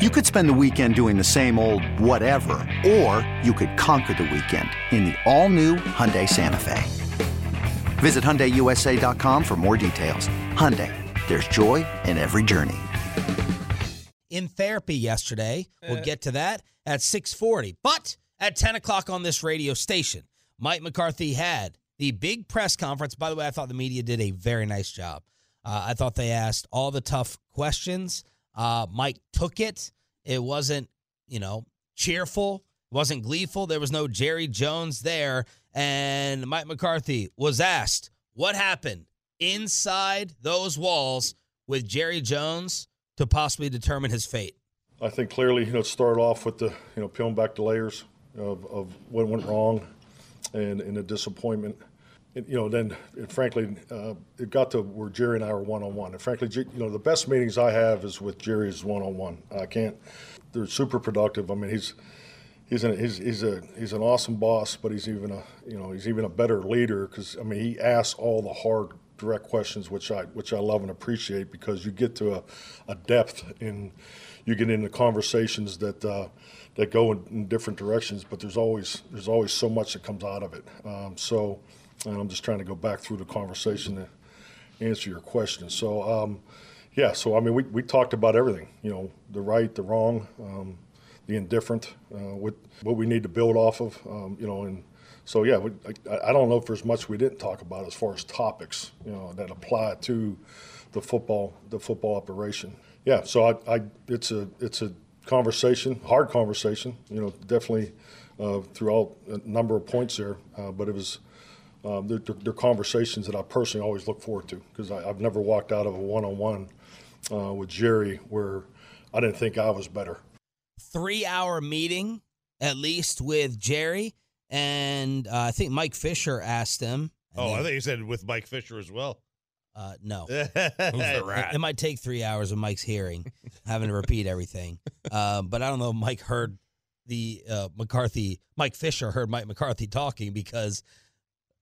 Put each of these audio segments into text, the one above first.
You could spend the weekend doing the same old whatever, or you could conquer the weekend in the all-new Hyundai Santa Fe. Visit HyundaiUSA.com for more details. Hyundai, there's joy in every journey. in therapy yesterday. We'll get to that at 640. But at 10 o'clock on this radio station, Mike McCarthy had the big press conference. By the way, I thought the media did a very nice job. Uh, I thought they asked all the tough questions. Uh, Mike took it. It wasn't, you know, cheerful. It wasn't gleeful. There was no Jerry Jones there. And Mike McCarthy was asked what happened inside those walls with Jerry Jones to possibly determine his fate. I think clearly, you know, it started off with the, you know, peeling back the layers of, of what went wrong and, and the disappointment. You know, then, frankly, uh, it got to where Jerry and I were one on one. And frankly, you know, the best meetings I have is with Jerry's one on one. I can't, they're super productive. I mean, he's, he's an, he's, he's a, he's an awesome boss, but he's even a, you know, he's even a better leader because, I mean, he asks all the hard, direct questions, which I, which I love and appreciate because you get to a, a depth in, you get into conversations that, uh, that go in, in different directions, but there's always, there's always so much that comes out of it. Um, so, and I'm just trying to go back through the conversation to answer your question. So, um, yeah, so I mean, we, we talked about everything, you know, the right, the wrong, um, the indifferent, uh, what, what we need to build off of, um, you know, and so, yeah, we, I, I don't know if there's much we didn't talk about as far as topics, you know, that apply to the football, the football operation. Yeah, so I, I it's a, it's a conversation, hard conversation, you know, definitely uh, throughout a number of points there, uh, but it was, um, they're, they're, they're conversations that I personally always look forward to because I've never walked out of a one-on-one uh, with Jerry where I didn't think I was better. Three hour meeting, at least, with Jerry. And uh, I think Mike Fisher asked him. and Oh, I think he said with Mike Fisher as well. uh, no. Who's It, it might take three hours of Mike's hearing, having to repeat everything. Uh, but I don't know if Mike heard the uh, McCarthy, Mike Fisher heard Mike McCarthy talking because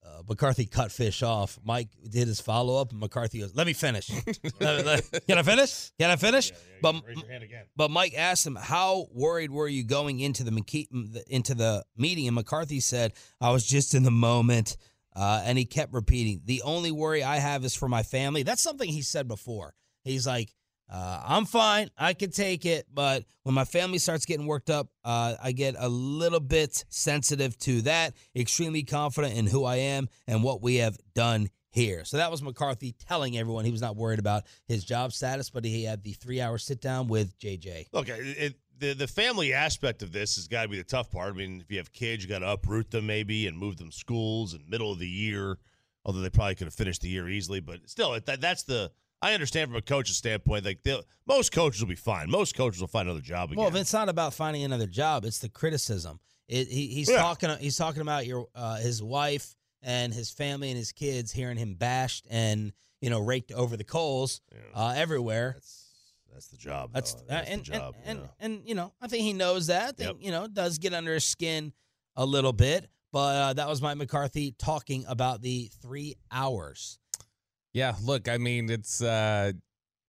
uh, McCarthy cut Fish off. Mike did his follow up, and McCarthy goes, Let me finish. Can I finish? Can I finish? but, Raise your hand again. but Mike asked him, "How worried were you going into the into the meeting?" And McCarthy said, "I was just in the moment." Uh, and he kept repeating, "The only worry I have is for my family." That's something he said before. He's like, uh, "I'm fine, I can take it, but when my family starts getting worked up, uh, I get a little bit sensitive to that. Extremely confident in who I am and what we have done." Here. So that was McCarthy telling everyone he was not worried about his job status, but he had the three hour sit down with JJ. Look, it, it, the the family aspect of this has got to be the tough part. I mean, if you have kids, you got to uproot them maybe and move them schools in middle of the year. Although they probably could have finished the year easily, but still, that, that's the. I understand from a coach's standpoint. Like most coaches will be fine. Most coaches will find another job again. Well, if it's not about finding another job, it's the criticism. It, he, he's Yeah. talking. He's talking about your uh, his wife and his family and his kids hearing him bashed and you know raked over the coals uh, everywhere. that's that's the job. That's, though. That's and, the job. and, yeah. and and you know I think he knows that. Think, You know, does get under his skin a little bit. But uh, that was Mike McCarthy talking about the three hours. Yeah, look, I mean, it's uh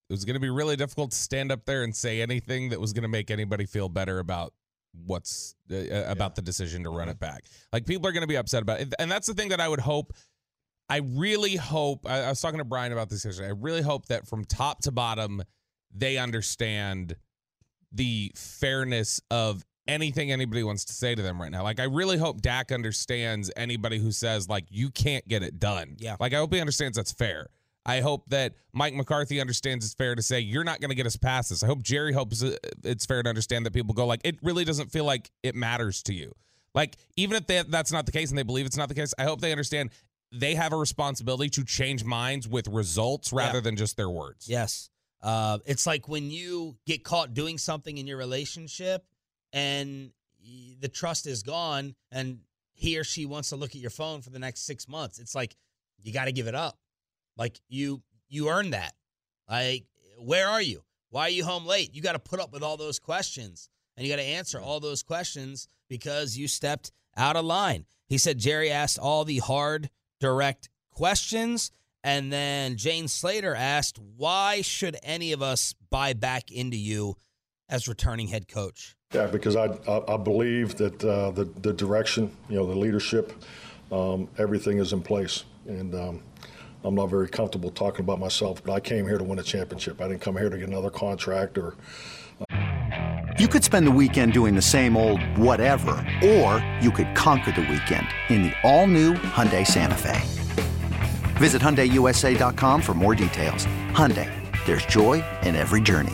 it was going to be really difficult to stand up there and say anything that was going to make anybody feel better about what's uh, uh, about the decision to run it back. Like people are going to be upset about it. And that's the thing that I would hope I really hope I, I was talking to Brian about this yesterday. I really hope that from top to bottom they understand the fairness of anything anybody wants to say to them right now. Like I really hope Dak understands anybody who says like you can't get it done. Yeah. Like I hope he understands that's fair. I hope that Mike McCarthy understands it's fair to say you're not going to get us past this. I hope Jerry hopes it's fair to understand that people go like it really doesn't feel like it matters to you. Like even if they, that's not the case and they believe it's not the case, I hope they understand they have a responsibility to change minds with results rather Yeah. than just their words. Yes. Uh, it's like when you get caught doing something in your relationship and the trust is gone and he or she wants to look at your phone for the next six months. It's like you got to give it up. Like you you earned that. Like where are you? Why are you home late? You got to put up with all those questions and you got to answer all those questions because you stepped out of line. He said Jerry asked all the hard, direct questions. And then Jane Slater asked, why should any of us buy back into you as returning head coach? Yeah, because I, I, believe that uh, the, the direction, you know, the leadership, um, everything is in place. And um, I'm not very comfortable talking about myself, but I came here to win a championship. I didn't come here to get another contract or. You could spend the weekend doing the same old whatever, or you could conquer the weekend in the all-new Hyundai Santa Fe. Visit HyundaiUSA.com for more details. Hyundai, there's joy in every journey.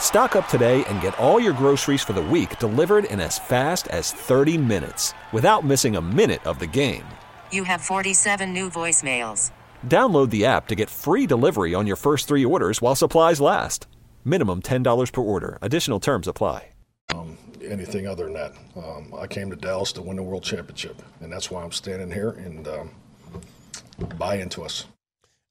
Stock up today and get all your groceries for the week delivered in as fast as 30 minutes without missing a minute of the game. You have 47 new voicemails. Download the app to get free delivery on your first three orders while supplies last. Minimum $10 per order. Additional terms apply. anything other than that. Um, I came to Dallas to win the world championship, and that's why I'm standing here and um, buy into us.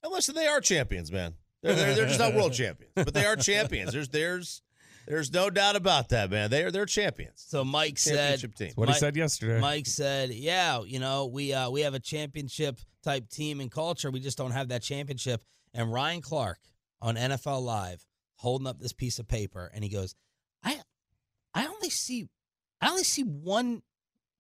And listen, they are champions, man. They're, they're, they're just not world champions, but they are champions. There's there's there's no doubt about that, man. They are they're champions. So Mike said, team. What he said yesterday. Mike said, "Yeah, you know, we uh, we have a championship type team and culture. We just don't have that championship." And Ryan Clark on NFL Live holding up this piece of paper, and he goes, "I, I only see, I only see one,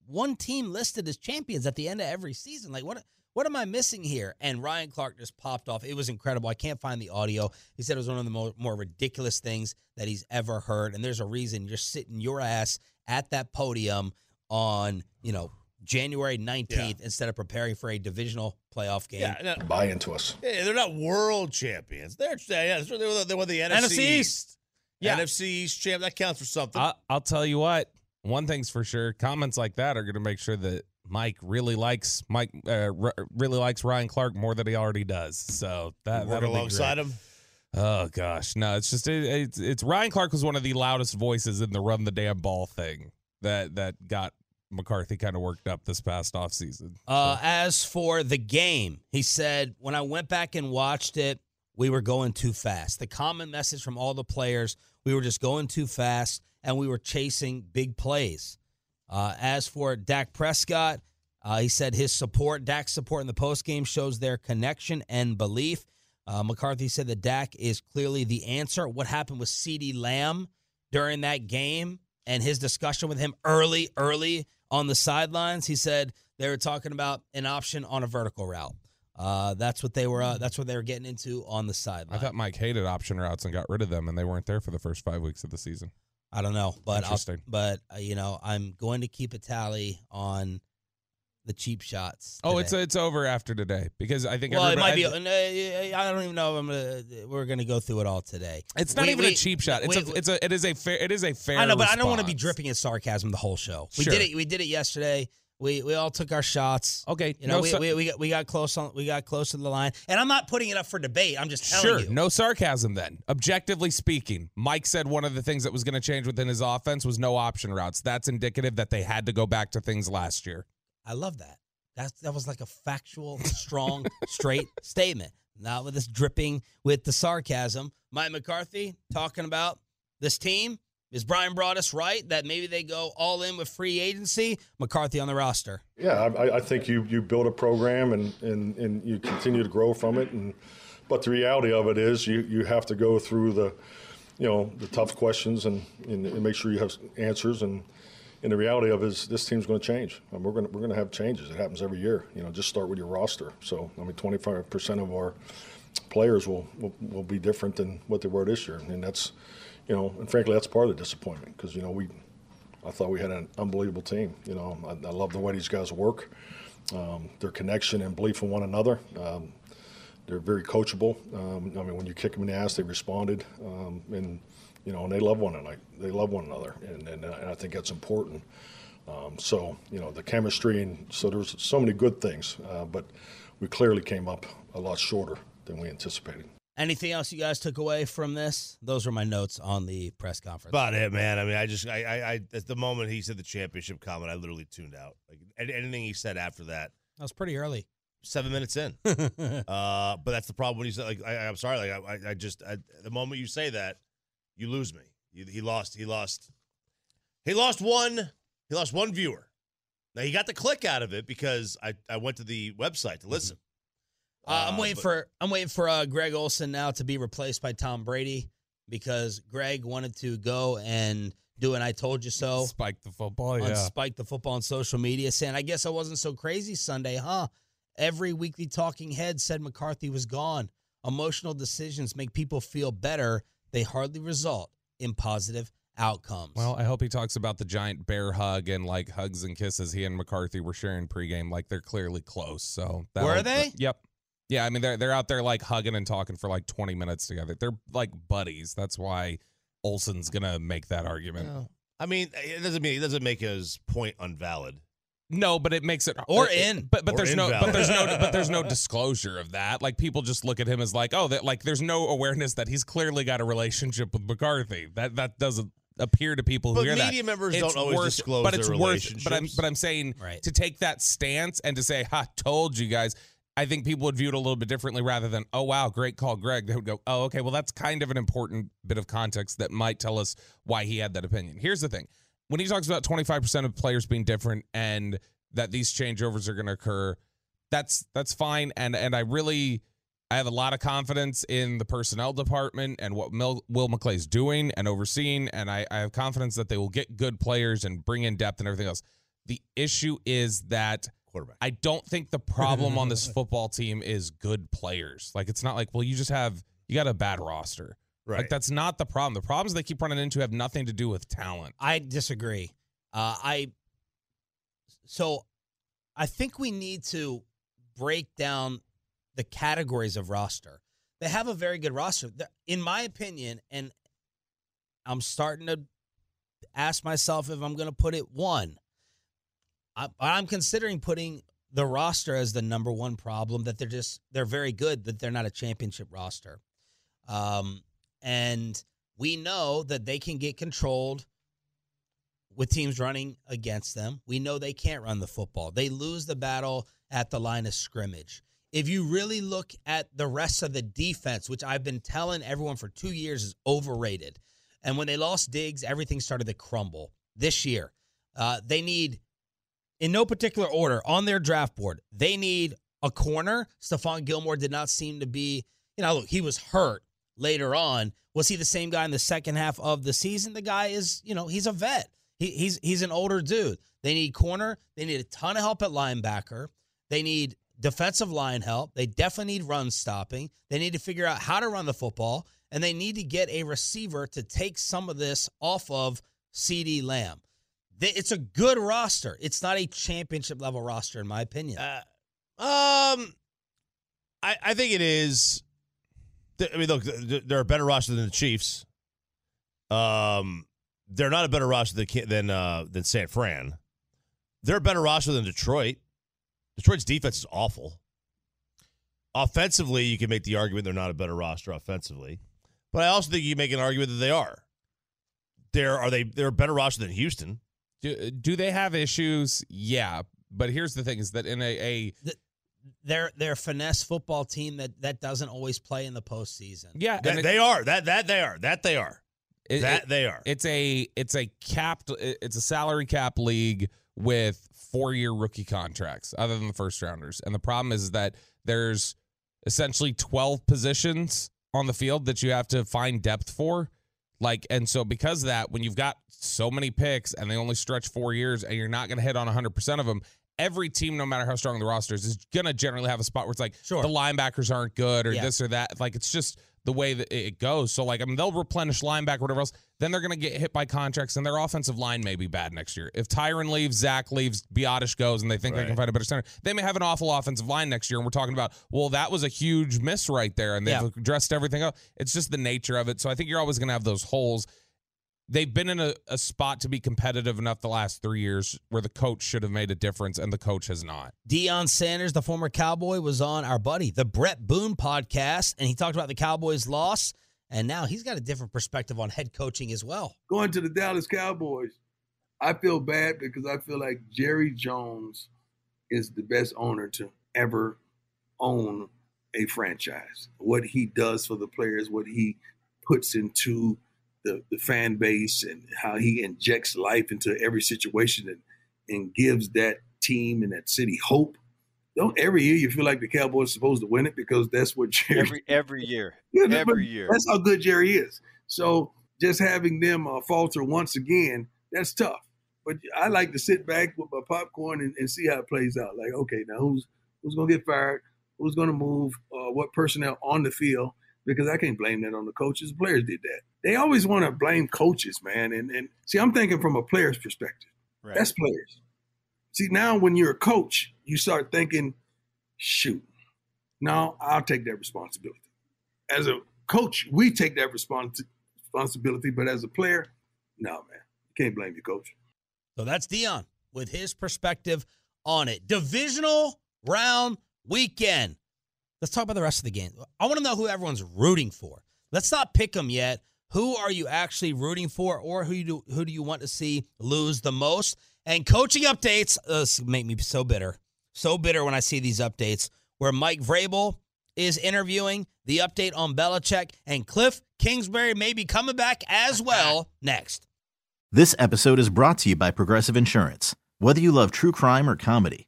one team listed as champions at the end of every season. Like what?" What am I missing here? And Ryan Clark just popped off. It was incredible. I can't find the audio. He said it was one of the more, more ridiculous things that he's ever heard. And there's a reason you're sitting your ass at that podium on, you know, January 19th instead of preparing for a divisional playoff game. Yeah, no, Buy into us. yeah, they're not world champions. They're yeah, they were, they were the NFC, NFC East. Yeah. NFC East champ. That counts for something. I, I'll tell you what. One thing's for sure. Comments like that are going to make sure that Mike really likes Mike uh, r- really likes Ryan Clark more than he already does. So that Work alongside him. Oh gosh, no, it's just it, it's, it's Ryan Clark was one of the loudest voices in the run the damn ball thing that that got McCarthy kind of worked up this past offseason. Uh, as for the game, he said, when I went back and watched it, we were going too fast. The common message from all the players, we were just going too fast and we were chasing big plays. Uh, as for Dak Prescott, uh, he said his support, Dak's support in the postgame shows their connection and belief. Uh, McCarthy said that Dak is clearly the answer. What happened with CeeDee Lamb during that game and his discussion with him early, early on the sidelines, he said they were talking about an option on a vertical route. Uh, that's what they were. Uh, that's what they were getting into on the sideline. I thought Mike hated option routes and got rid of them, and they weren't there for the first five weeks of the season. I don't know, but I'll, but uh, you know, I'm going to keep a tally on the cheap shots. Oh, it's it's over after today because I think well, it might be. uh, I don't even know. If I'm gonna. We're gonna go through it all today. It's not We- even we- a cheap shot. It's we- a it's a it is a fair it is a fair. I know, but I don't want to be dripping in sarcasm the whole show. We Sure. did it. We did it yesterday. We we all took our shots. Okay, You know, no we, sar- we, we got we got close on we got close to the line, and I'm not putting it up for debate. I'm just telling Sure, you. no sarcasm then. Objectively speaking, Mike said one of the things that was going to change within his offense was no option routes. That's indicative that they had to go back to things last year. I love that. That that was like a factual, strong, straight statement. Not with this dripping with the sarcasm. Mike McCarthy talking about this team. Is Bryan Broaddus right that maybe they go all in with free agency? McCarthy on the roster. Yeah, I, I think you, you build a program and, and, and you continue to grow from it and but the reality of it is, you you have to go through the, you know, the tough questions and, and, and make sure you have answers. And, and the reality of it is, this team's going to change. And we're going to we're going to have changes. It happens every year. You know, just start with your roster. So I mean, 25 percent of our players will, will will be different than what they were this year, and that's, you know, and frankly, that's part of the disappointment because you know we. I thought we had an unbelievable team. You know, I, I love the way these guys work, um, their connection and belief in one another. Um, they're very coachable. Um, I mean, when you kick them in the ass, they responded, um, and you know, and they love one another. They love one another, and, and, and I think that's important. Um, so you know, the chemistry, and so there's so many good things, uh, but we clearly came up a lot shorter than we anticipated. Anything else you guys took away from this? Those were my notes on the press conference. About it, man. I mean, I just, I, I, I, at the moment he said the championship comment, I literally tuned out. Like anything he said after that, that was pretty early. Seven minutes in. uh, but that's the problem when you say, like, I, am sorry, like, I, I just, I, the moment you say that, you lose me. You, he lost, he lost, he lost one, he lost one viewer. Now he got the click out of it because I, I went to the website to listen. Mm-hmm. Uh, I'm waiting but, for I'm waiting for uh, Greg Olsen now to be replaced by Tom Brady because Greg wanted to go and do an I told you so. Spike the football, yeah. Spike the football on social media saying, I guess I wasn't so crazy Sunday, huh? Every weekly talking head said McCarthy was gone. Emotional decisions make people feel better. They hardly result in positive outcomes. Well, I hope he talks about the giant bear hug and like hugs and kisses he and McCarthy were sharing pregame. Like they're clearly close. So were they? Yep. Yeah, I mean they're they're out there like hugging and talking for like 20 minutes together. They're like buddies. That's why Olsen's gonna make that argument. I mean, it doesn't mean it doesn't make his point unvalid. No, but it makes it or it, in. But but Or there's no but there's no but there's no disclosure of that. Like people just look at him as like, oh, that like there's no awareness that he's clearly got a relationship with McCarthy. That that doesn't appear to people who But hear that. media members It's don't always worth- disclose but their it's worth. But I'm but I'm saying Right. to take that stance and to say, "Ha, told you guys." I think people would view it a little bit differently rather than, "Oh wow, great call, Greg." They would go, "Oh, okay, well that's kind of an important bit of context that might tell us why he had that opinion." Here's the thing: when he talks about 25% of players being different and that these changeovers are going to occur, that's that's fine. And and I really I have a lot of confidence in the personnel department and what Mil, Will McClay's doing and overseeing, and I, I have confidence that they will get good players and bring in depth and everything else. The issue is that Quarterback. I don't think the problem on this football team is good players. Like it's not like, well, you just have you got a bad roster. Right. Like that's not the problem. The problems they keep running into have nothing to do with talent. I disagree. Uh, I so I think we need to break down the categories of roster. They have a very good roster, in my opinion, and I'm starting to ask myself if I'm going to put it one. I, I'm considering putting the roster as the number one problem. That they're just they're very good, that they're not a championship roster. Um, and we know that they can get controlled with teams running against them. We know they can't run the football. They lose the battle at the line of scrimmage. If you really look at the rest of the defense, which I've been telling everyone for two years is overrated, and when they lost Diggs, everything started to crumble. This year, uh, they need, in no particular order, on their draft board, they need a corner. Stephon Gilmore did not seem to be, you know, look, he was hurt later on. Was he the same guy in the second half of the season? The guy is, you know, he's a vet. He, he's he's an older dude. They need corner. They need a ton of help at linebacker. They need defensive line help. They definitely need run stopping. They need to figure out how to run the football, and they need to get a receiver to take some of this off of CeeDee Lamb. It's a good roster. It's not a championship level roster, in my opinion. Uh, um, I I think it is. I mean, look, they're a better roster than the Chiefs. Um, they're not a better roster than than uh, than San Fran. They're a better roster than Detroit. Detroit's defense is awful. Offensively, you can make the argument they're not a better roster offensively, but I also think you make an argument that they are. They're are they they're a better roster than Houston. Do, do they have issues? Yeah. But here's the thing is that in a, a they're they're a finesse football team that that doesn't always play in the postseason. yeah, That, it- they are that that they are that they are it- that it- they are. it's a it's a capped it's a salary cap league with four year rookie contracts other than the first rounders and the problem is that there's essentially 12 positions on the field that you have to find depth for. Like, and so because of that, when you've got so many picks and they only stretch four years and you're not going to hit on 100% of them, every team, no matter how strong the roster is, is going to generally have a spot where it's like Sure. the linebackers aren't good or Yeah. this or that. Like, it's just the way that it goes. So, like, I mean, they'll replenish linebacker, whatever else. Then they're going to get hit by contracts and their offensive line may be bad next year. If Tyron leaves, Zack leaves, Biadasz goes, and they think they can find a better center, they may have an awful offensive line next year. And we're talking about, well, that was a huge miss right there. And they've Yeah. addressed everything else. It's just the nature of it. So I think you're always going to have those holes. They've been in a, a spot to be competitive enough the last three years where the coach should have made a difference, and the coach has not. Deion Sanders, the former Cowboy, was on our buddy, the Brett Boone podcast, and he talked about the Cowboys' loss. And now he's got a different perspective on head coaching as well. going to the Dallas Cowboys, I feel bad because I feel like Jerry Jones is the best owner to ever own a franchise. What he does for the players, what he puts into the, the fan base, and how he injects life into every situation and, and gives that team and that city hope. Don't every year you feel like the Cowboys are supposed to win it because that's what Jerry every every year. yeah, every year. That's how good Jerry is. So just having them uh, falter once again, that's tough. But I like to sit back with my popcorn and, and see how it plays out. Like, okay, now who's who's gonna get fired? Who's gonna move? Uh, what personnel on the field? Because I can't blame that on the coaches. The players did that. They always want to blame coaches, man. And and see, I'm thinking from a player's perspective. Right. That's players. See, now when you're a coach, you start thinking, shoot, now I'll take that responsibility. As a coach, we take that respons- responsibility, but as a player, no, man, you can't blame your coach. So that's Deion with his perspective on it. Divisional round weekend. Let's talk about the rest of the game. I want to know who everyone's rooting for. Let's not pick them yet. Who are you actually rooting for, or who you do, who do you want to see lose the most? And coaching updates uh, this make me so bitter, so bitter when I see these updates where Mike Vrabel is interviewing the update on Belichick and Cliff Kingsbury may be coming back as well next. This episode is brought to you by Progressive Insurance. Whether you love true crime or comedy,